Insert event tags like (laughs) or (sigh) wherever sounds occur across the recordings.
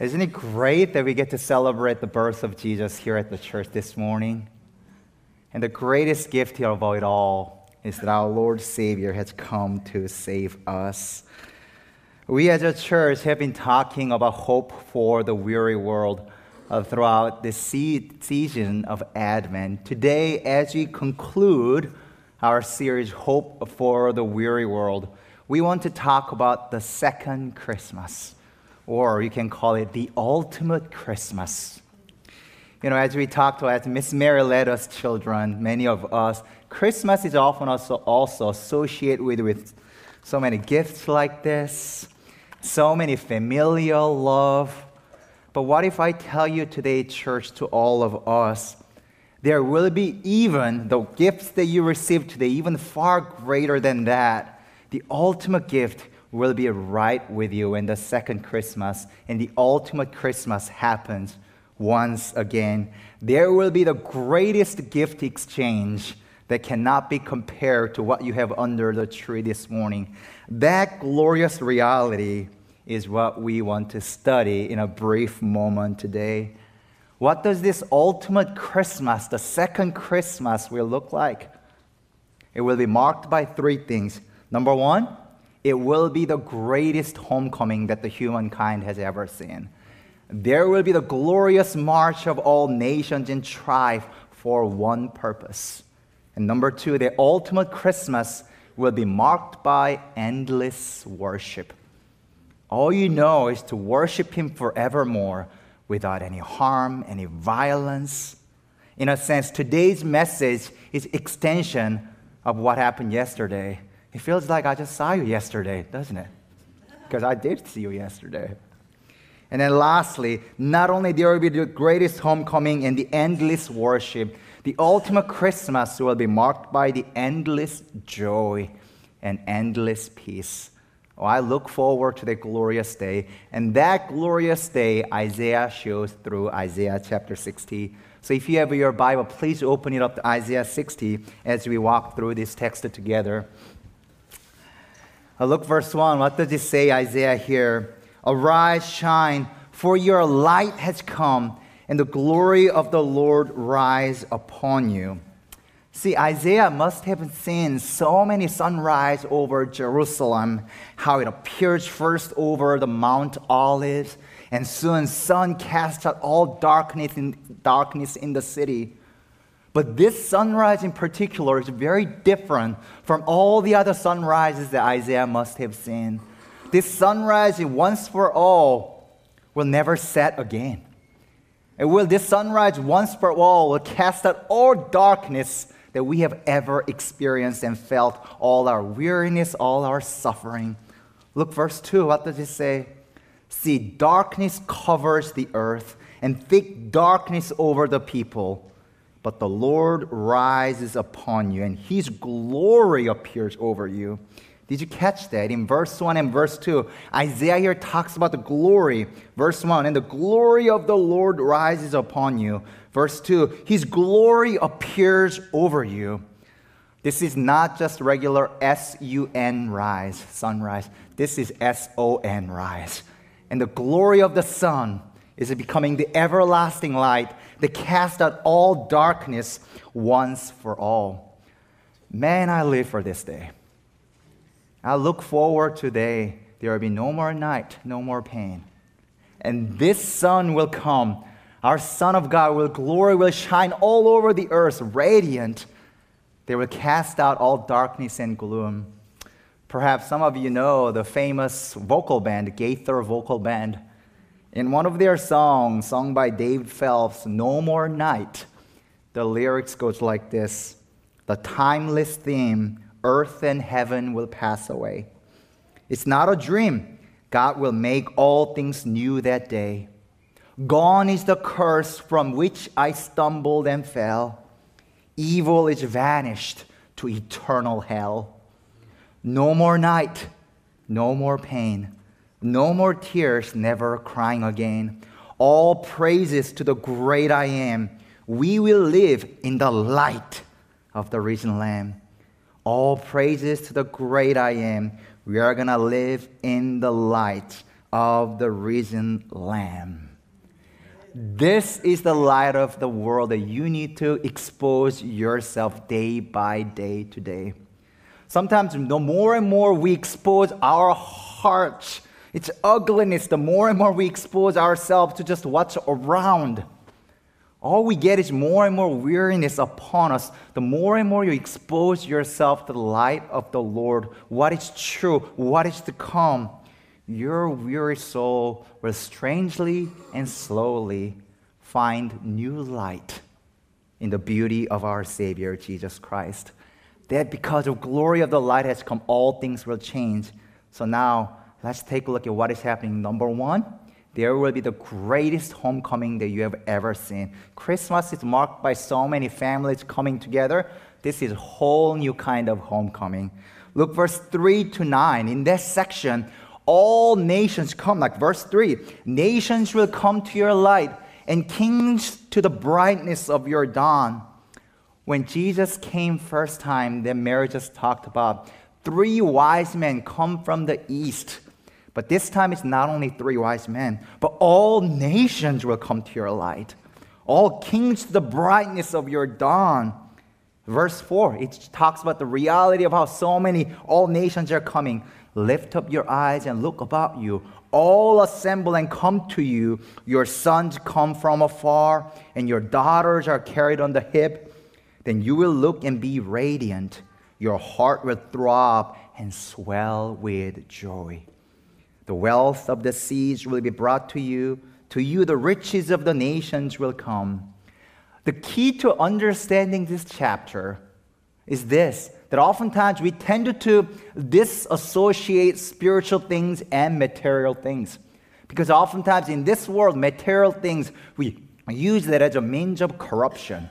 Isn't it great that we get to celebrate the birth of Jesus here at the church this morning? And the greatest gift of it all is that our Lord Savior has come to save us. We as a church have been talking about hope for the weary world uh, throughout this season of Advent. Today, as we conclude our series, Hope for the Weary World, we want to talk about the second Christmas or you can call it the ultimate Christmas. You know, as we talked as Miss Mary led us children, many of us, Christmas is often also, also associated with, with so many gifts like this, so many familial love. But what if I tell you today, church, to all of us, there will be even the gifts that you receive today, even far greater than that. The ultimate gift will be right with you in the second Christmas, and the ultimate Christmas happens once again. There will be the greatest gift exchange that cannot be compared to what you have under the tree this morning. That glorious reality is what we want to study in a brief moment today. What does this ultimate Christmas, the second Christmas, will look like? It will be marked by three things. Number one, it will be the greatest homecoming that the humankind has ever seen. There will be the glorious march of all nations and tribes for one purpose. And number two, the ultimate Christmas will be marked by endless worship. All you know is to worship Him forevermore without any harm, any violence. In a sense, today's message is extension of what happened yesterday. It feels like I just saw you yesterday, doesn't it? Because I did see you yesterday. And then lastly, not only there will be the greatest homecoming and the endless worship, the ultimate Christmas will be marked by the endless joy and endless peace. Oh, I look forward to the glorious day. And that glorious day, Isaiah shows through Isaiah chapter 60. So if you have your Bible, please open it up to Isaiah 60 as we walk through this text together. Look, verse 1. What does it say, Isaiah, here? Arise, shine, for your light has come, and the glory of the Lord rise upon you. See, Isaiah must have seen so many sunrise over Jerusalem, how it appears first over the Mount Olives, and soon sun casts out all darkness in, darkness in the city. But this sunrise in particular is very different from all the other sunrises that Isaiah must have seen. This sunrise, once for all, will never set again. And will this sunrise, once for all, will cast out all darkness that we have ever experienced and felt, all our weariness, all our suffering. Look, verse 2, what does it say? See, darkness covers the earth, and thick darkness over the people but the Lord rises upon you, and his glory appears over you. Did you catch that? In verse 1 and verse 2, Isaiah here talks about the glory. Verse 1, and the glory of the Lord rises upon you. Verse 2, his glory appears over you. This is not just regular S U N rise, sunrise. This is S O N rise. And the glory of the sun is becoming the everlasting light that cast out all darkness once for all. Man, I live for this day. I look forward to day there will be no more night, no more pain. And this sun will come. Our Son of God will glory will shine all over the earth, radiant. They will cast out all darkness and gloom. Perhaps some of you know the famous vocal band, Gaither Vocal Band. In one of their songs, sung by Dave Phelps, No More Night, the lyrics goes like this The timeless theme, earth and heaven will pass away. It's not a dream. God will make all things new that day. Gone is the curse from which I stumbled and fell. Evil is vanished to eternal hell. No more night, no more pain. No more tears, never crying again. All praises to the great I am. We will live in the light of the risen Lamb. All praises to the great I am. We are going to live in the light of the risen Lamb. This is the light of the world that you need to expose yourself day by day today. Sometimes, the more and more we expose our hearts, its ugliness, the more and more we expose ourselves to just what's around all we get is more and more weariness upon us. The more and more you expose yourself to the light of the Lord, what is true, what is to come, your weary soul will strangely and slowly find new light in the beauty of our Savior, Jesus Christ. That because the glory of the light has come, all things will change. So now, let's take a look at what is happening. Number one, there will be the greatest homecoming that you have ever seen. Christmas is marked by so many families coming together. This is a whole new kind of homecoming. Look, verse 3 to 9. In this section, all nations come, like verse 3 nations will come to your light, and kings to the brightness of your dawn. When Jesus came first time, then Mary just talked about three wise men come from the east but this time it's not only three wise men, but all nations will come to your light. All kings to the brightness of your dawn. Verse 4, it talks about the reality of how so many, all nations are coming. Lift up your eyes and look about you. All assemble and come to you. Your sons come from afar, and your daughters are carried on the hip. Then you will look and be radiant. Your heart will throb and swell with joy. The wealth of the seas will be brought to you. To you, the riches of the nations will come. The key to understanding this chapter is this that oftentimes we tend to disassociate spiritual things and material things. Because oftentimes in this world, material things, we use that as a means of corruption.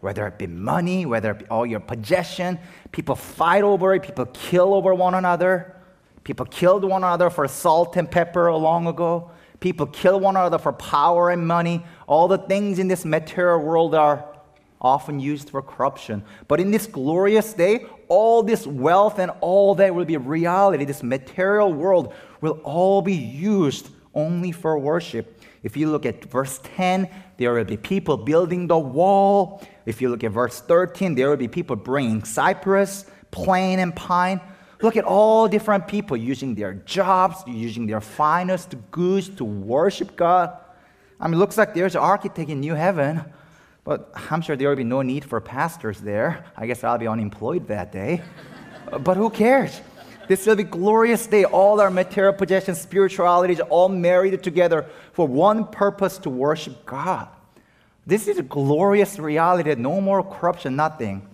Whether it be money, whether it be all your possession, people fight over it, people kill over one another. People killed one another for salt and pepper long ago. People kill one another for power and money. All the things in this material world are often used for corruption. But in this glorious day, all this wealth and all that will be reality. This material world will all be used only for worship. If you look at verse 10, there will be people building the wall. If you look at verse 13, there will be people bringing cypress, plane, and pine. Look at all different people using their jobs, using their finest goods to worship God. I mean, looks like there's an architect in new heaven, but I'm sure there will be no need for pastors there. I guess I'll be unemployed that day. (laughs) but who cares? This will be glorious day. All our material possessions, spiritualities, all married together for one purpose to worship God. This is a glorious reality. No more corruption, nothing.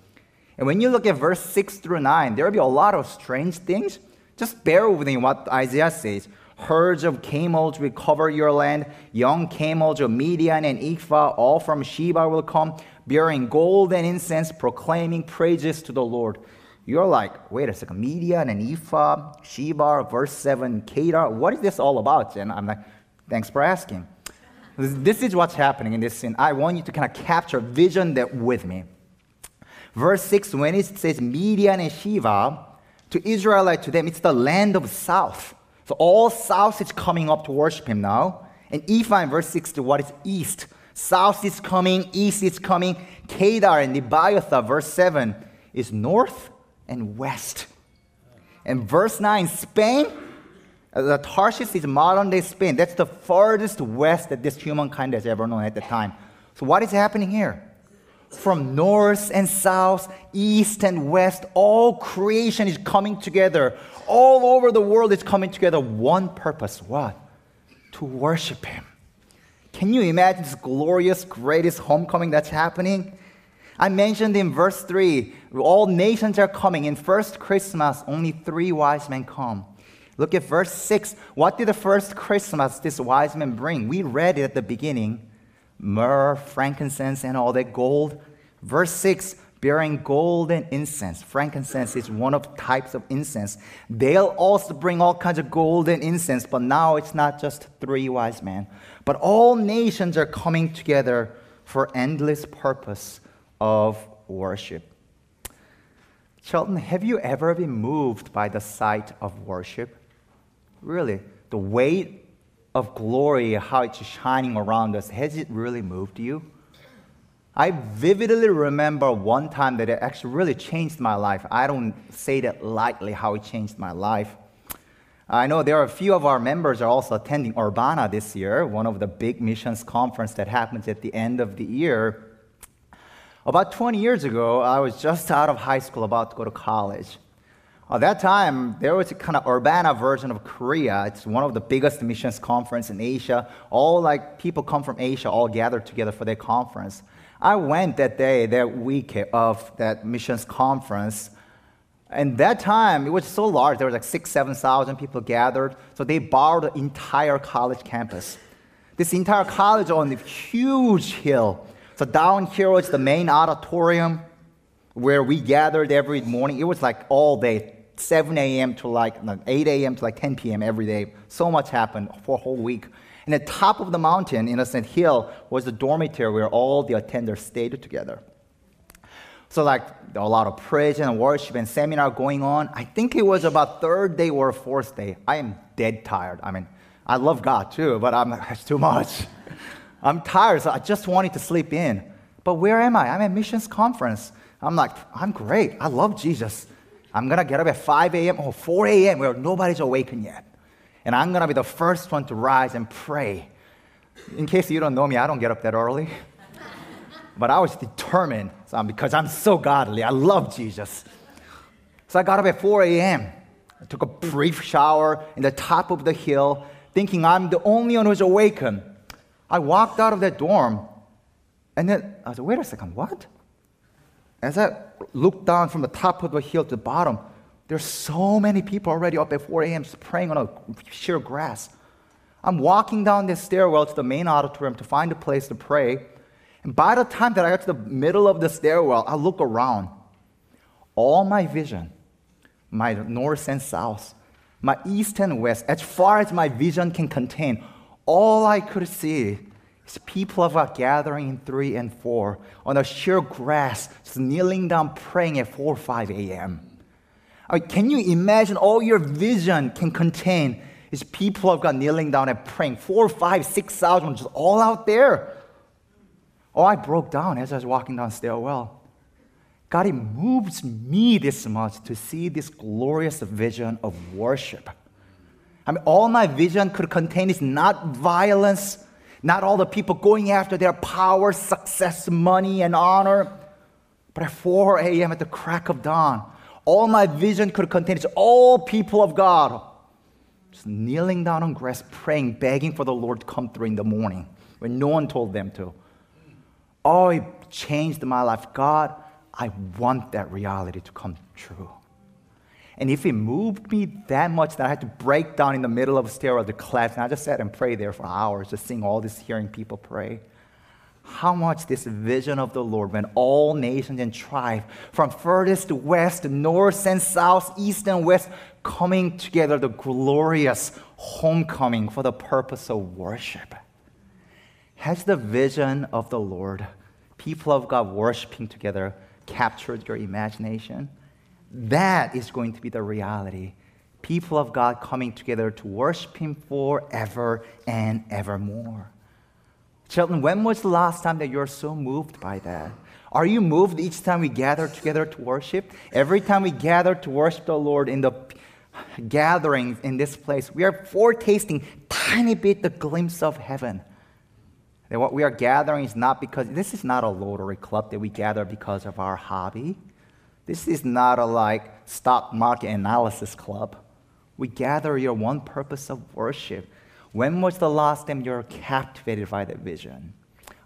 And when you look at verse 6 through 9, there will be a lot of strange things. Just bear with me what Isaiah says. Herds of camels will cover your land, young camels of Midian and Ephah, all from Sheba will come, bearing gold and incense, proclaiming praises to the Lord. You're like, wait a second, Midian and Ephah, Sheba, verse 7, Kedar, what is this all about? And I'm like, thanks for asking. This is what's happening in this scene. I want you to kind of capture, vision that with me. Verse 6, when it says Midian and Sheba, to Israelite, to them, it's the land of south. So all south is coming up to worship him now. And Ephraim, verse 6, to what is east. South is coming, east is coming. Kedar and Nebaioth, verse 7, is north and west. And verse 9, Spain, uh, the Tarshish is modern day Spain. That's the farthest west that this humankind has ever known at the time. So what is happening here? From north and south, east and west, all creation is coming together. All over the world is coming together. One purpose what? To worship Him. Can you imagine this glorious, greatest homecoming that's happening? I mentioned in verse 3, all nations are coming. In first Christmas, only three wise men come. Look at verse 6. What did the first Christmas this wise men bring? We read it at the beginning myrrh, frankincense, and all that gold. Verse 6 bearing gold and incense. Frankincense is one of types of incense. They'll also bring all kinds of gold and incense, but now it's not just three wise men, but all nations are coming together for endless purpose of worship. Chilton, have you ever been moved by the sight of worship? Really, the way of glory, how it's shining around us, has it really moved you? I vividly remember one time that it actually really changed my life. I don't say that lightly how it changed my life. I know there are a few of our members are also attending Urbana this year, one of the big missions conference that happens at the end of the year. About 20 years ago, I was just out of high school about to go to college. At that time, there was a kind of Urbana version of Korea. It's one of the biggest missions conference in Asia. All like people come from Asia all gathered together for their conference. I went that day, that week of that missions conference. And that time, it was so large. There was like six, 7,000 people gathered. So they borrowed the entire college campus. This entire college on a huge hill. So down here was the main auditorium where we gathered every morning. It was like all day, 7 a.m. to like 8 a.m. to like 10 p.m. every day. So much happened for a whole week. And the top of the mountain, Innocent Hill, was the dormitory where all the attenders stayed together. So like a lot of praise and worship and seminar going on. I think it was about third day or fourth day. I am dead tired. I mean, I love God too, but I'm (laughs) it's too much. (laughs) I'm tired, so I just wanted to sleep in. But where am I? I'm at missions conference. I'm like, I'm great. I love Jesus. I'm gonna get up at 5 a.m. or 4 a.m. where nobody's awakened yet. And I'm going to be the first one to rise and pray. In case you don't know me, I don't get up that early. (laughs) but I was determined because I'm so godly. I love Jesus. So I got up at 4 a.m. I took a brief shower in the top of the hill, thinking I'm the only one who's awakened. I walked out of that dorm, and then I said, wait a second, what? As I looked down from the top of the hill to the bottom, there's so many people already up at 4 a.m. praying on a sheer grass. I'm walking down this stairwell to the main auditorium to find a place to pray. And by the time that I got to the middle of the stairwell, I look around. All my vision, my north and south, my east and west, as far as my vision can contain, all I could see is people of God gathering in three and four on the sheer grass, just kneeling down praying at 4 or 5 a.m. I mean, can you imagine all your vision can contain is people of God kneeling down and praying, four, five, six thousand, just all out there. Oh, I broke down as I was walking down stairwell. God, it moves me this much to see this glorious vision of worship. I mean, all my vision could contain is not violence, not all the people going after their power, success, money, and honor. But at 4 a.m. at the crack of dawn, all my vision could contain is all people of God just kneeling down on grass, praying, begging for the Lord to come through in the morning when no one told them to. Oh, it changed my life. God, I want that reality to come true. And if it moved me that much that I had to break down in the middle of a stairwell to class, and I just sat and prayed there for hours, just seeing all this, hearing people pray how much this vision of the Lord, when all nations and tribes, from furthest west, north and south, east and west, coming together, the glorious homecoming for the purpose of worship. Has the vision of the Lord, people of God worshiping together, captured your imagination? That is going to be the reality. People of God coming together to worship Him forever and evermore. Children, when was the last time that you're so moved by that? Are you moved each time we gather together to worship? Every time we gather to worship the Lord in the gatherings in this place, we are foretasting tiny bit the glimpse of heaven. That what we are gathering is not because this is not a Rotary Club that we gather because of our hobby. This is not a like stock market analysis club. We gather here one purpose of worship when was the last time you were captivated by that vision?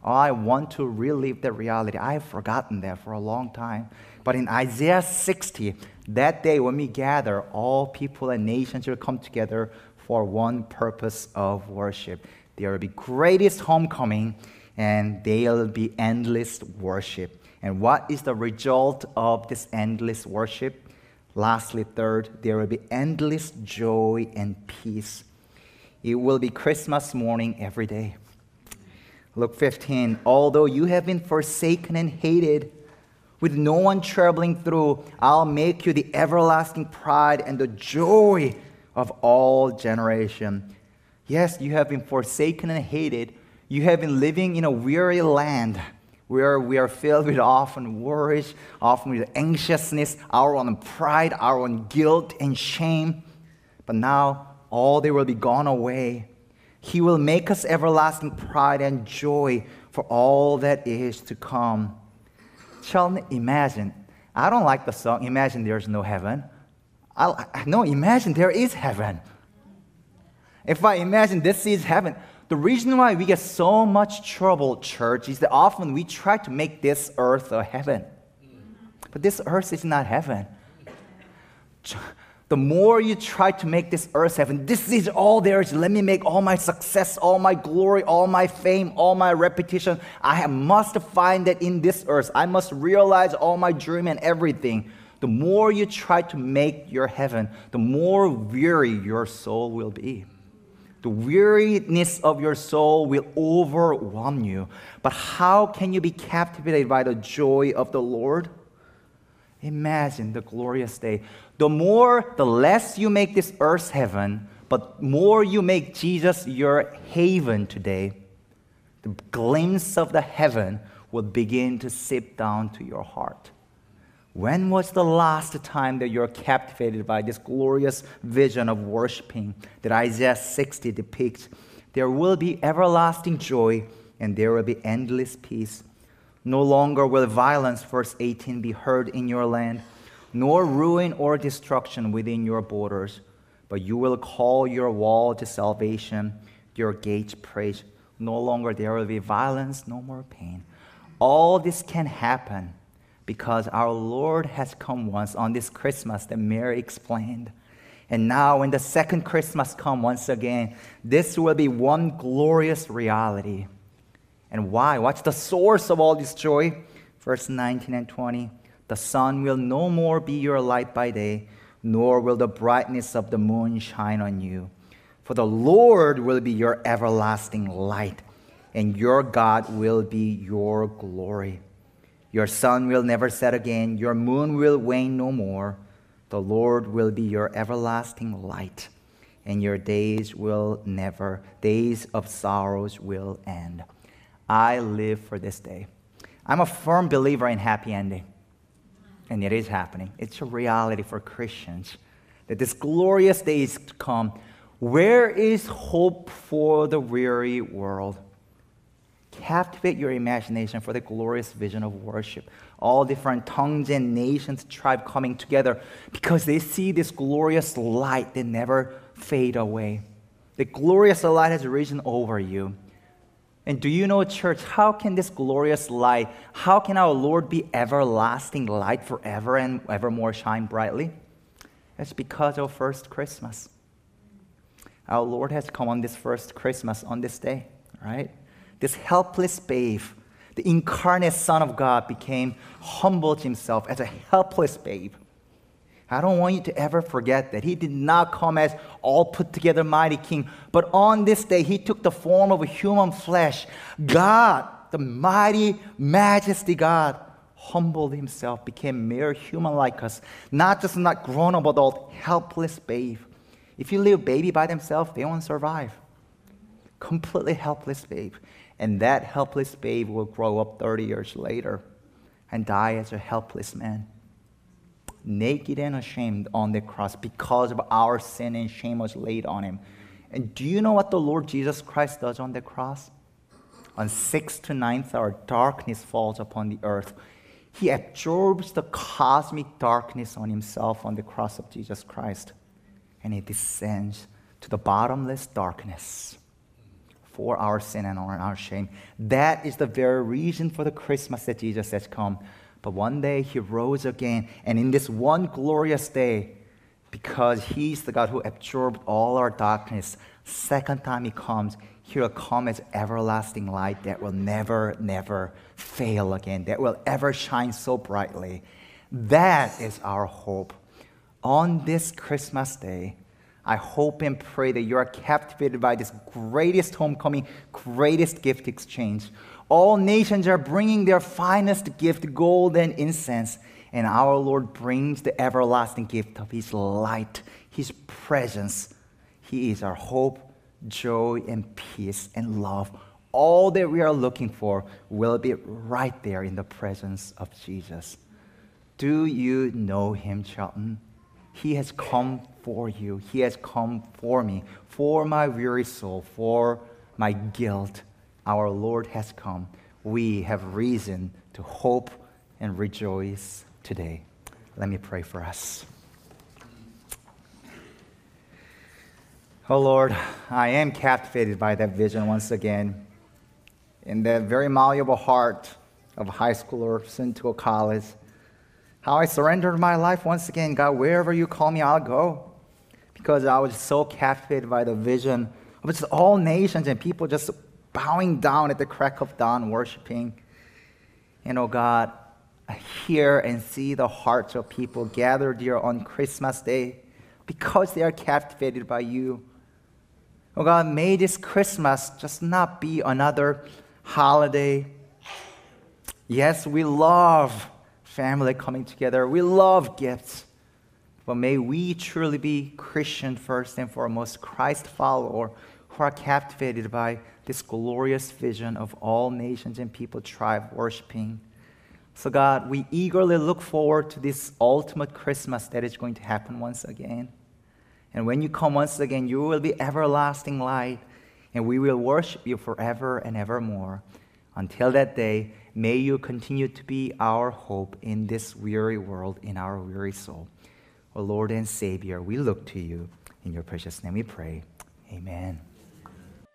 Oh, I want to relive that reality. I have forgotten that for a long time. But in Isaiah 60, that day when we gather, all people and nations will come together for one purpose of worship. There will be greatest homecoming, and there will be endless worship. And what is the result of this endless worship? Lastly, third, there will be endless joy and peace it will be Christmas morning every day. Look, 15, although you have been forsaken and hated, with no one traveling through, I'll make you the everlasting pride and the joy of all generation. Yes, you have been forsaken and hated. You have been living in a weary land where we are filled with often worries, often with anxiousness, our own pride, our own guilt and shame. But now all they will be gone away. He will make us everlasting pride and joy for all that is to come. Children, imagine. I don't like the song, Imagine There's No Heaven. I, no, imagine there is heaven. If I imagine this is heaven, the reason why we get so much trouble, church, is that often we try to make this earth a heaven. But this earth is not heaven. The more you try to make this earth heaven, this is all there is. Let me make all my success, all my glory, all my fame, all my reputation. I must find that in this earth. I must realize all my dream and everything. The more you try to make your heaven, the more weary your soul will be. The weariness of your soul will overwhelm you. But how can you be captivated by the joy of the Lord? Imagine the glorious day. The more, the less you make this earth heaven, but more you make Jesus your haven today, the glimpse of the heaven will begin to seep down to your heart. When was the last time that you're captivated by this glorious vision of worshiping that Isaiah 60 depicts? There will be everlasting joy and there will be endless peace. No longer will violence, verse 18, be heard in your land, nor ruin or destruction within your borders. But you will call your wall to salvation, your gates praise. No longer there will be violence, no more pain. All this can happen because our Lord has come once on this Christmas that Mary explained. And now, when the second Christmas comes once again, this will be one glorious reality. And why? What's the source of all this joy? Verse 19 and 20 The sun will no more be your light by day, nor will the brightness of the moon shine on you. For the Lord will be your everlasting light, and your God will be your glory. Your sun will never set again, your moon will wane no more. The Lord will be your everlasting light, and your days will never, days of sorrows will end. I live for this day. I'm a firm believer in happy ending, and it is happening. It's a reality for Christians that this glorious day is to come. Where is hope for the weary world? Captivate your imagination for the glorious vision of worship. All different tongues and nations, tribe coming together because they see this glorious light that never fade away. The glorious light has risen over you. And do you know, church, how can this glorious light, how can our Lord be everlasting light forever and evermore shine brightly? It's because of first Christmas. Our Lord has come on this first Christmas on this day, right? This helpless babe, the incarnate Son of God, became humbled himself as a helpless babe. I don't want you to ever forget that. He did not come as all put together mighty king, but on this day, he took the form of a human flesh. God, the mighty majesty God, humbled himself, became mere human like us, not just not grown up adult, helpless babe. If you leave a baby by themselves, they won't survive. Completely helpless babe. And that helpless babe will grow up 30 years later and die as a helpless man. Naked and ashamed on the cross because of our sin and shame was laid on him. And do you know what the Lord Jesus Christ does on the cross? On sixth to ninth hour, darkness falls upon the earth. He absorbs the cosmic darkness on himself on the cross of Jesus Christ. And he descends to the bottomless darkness for our sin and our shame. That is the very reason for the Christmas that Jesus has come. But one day he rose again, and in this one glorious day, because he's the God who absorbed all our darkness, second time he comes, he will come as everlasting light that will never, never fail again, that will ever shine so brightly. That is our hope. On this Christmas day, I hope and pray that you are captivated by this greatest homecoming, greatest gift exchange. All nations are bringing their finest gift, gold and incense, and our Lord brings the everlasting gift of His light, His presence. He is our hope joy and peace and love. All that we are looking for will be right there in the presence of Jesus. Do you know him, Charlton? He has come for you. He has come for me, for my weary soul, for my guilt. Our Lord has come. We have reason to hope and rejoice today. Let me pray for us. Oh Lord, I am captivated by that vision once again. In that very malleable heart of a high schooler sent to a college, how I surrendered my life once again. God, wherever you call me, I'll go. Because I was so captivated by the vision of just all nations and people just bowing down at the crack of dawn, worshiping. And oh God, I hear and see the hearts of people gathered here on Christmas Day because they are captivated by you. Oh God, may this Christmas just not be another holiday. Yes, we love family coming together, we love gifts. But may we truly be Christian first and foremost, Christ follower who are captivated by this glorious vision of all nations and people, tribe worshiping. So, God, we eagerly look forward to this ultimate Christmas that is going to happen once again. And when you come once again, you will be everlasting light, and we will worship you forever and evermore. Until that day, may you continue to be our hope in this weary world, in our weary soul. O Lord and Savior, we look to you. In your precious name we pray. Amen.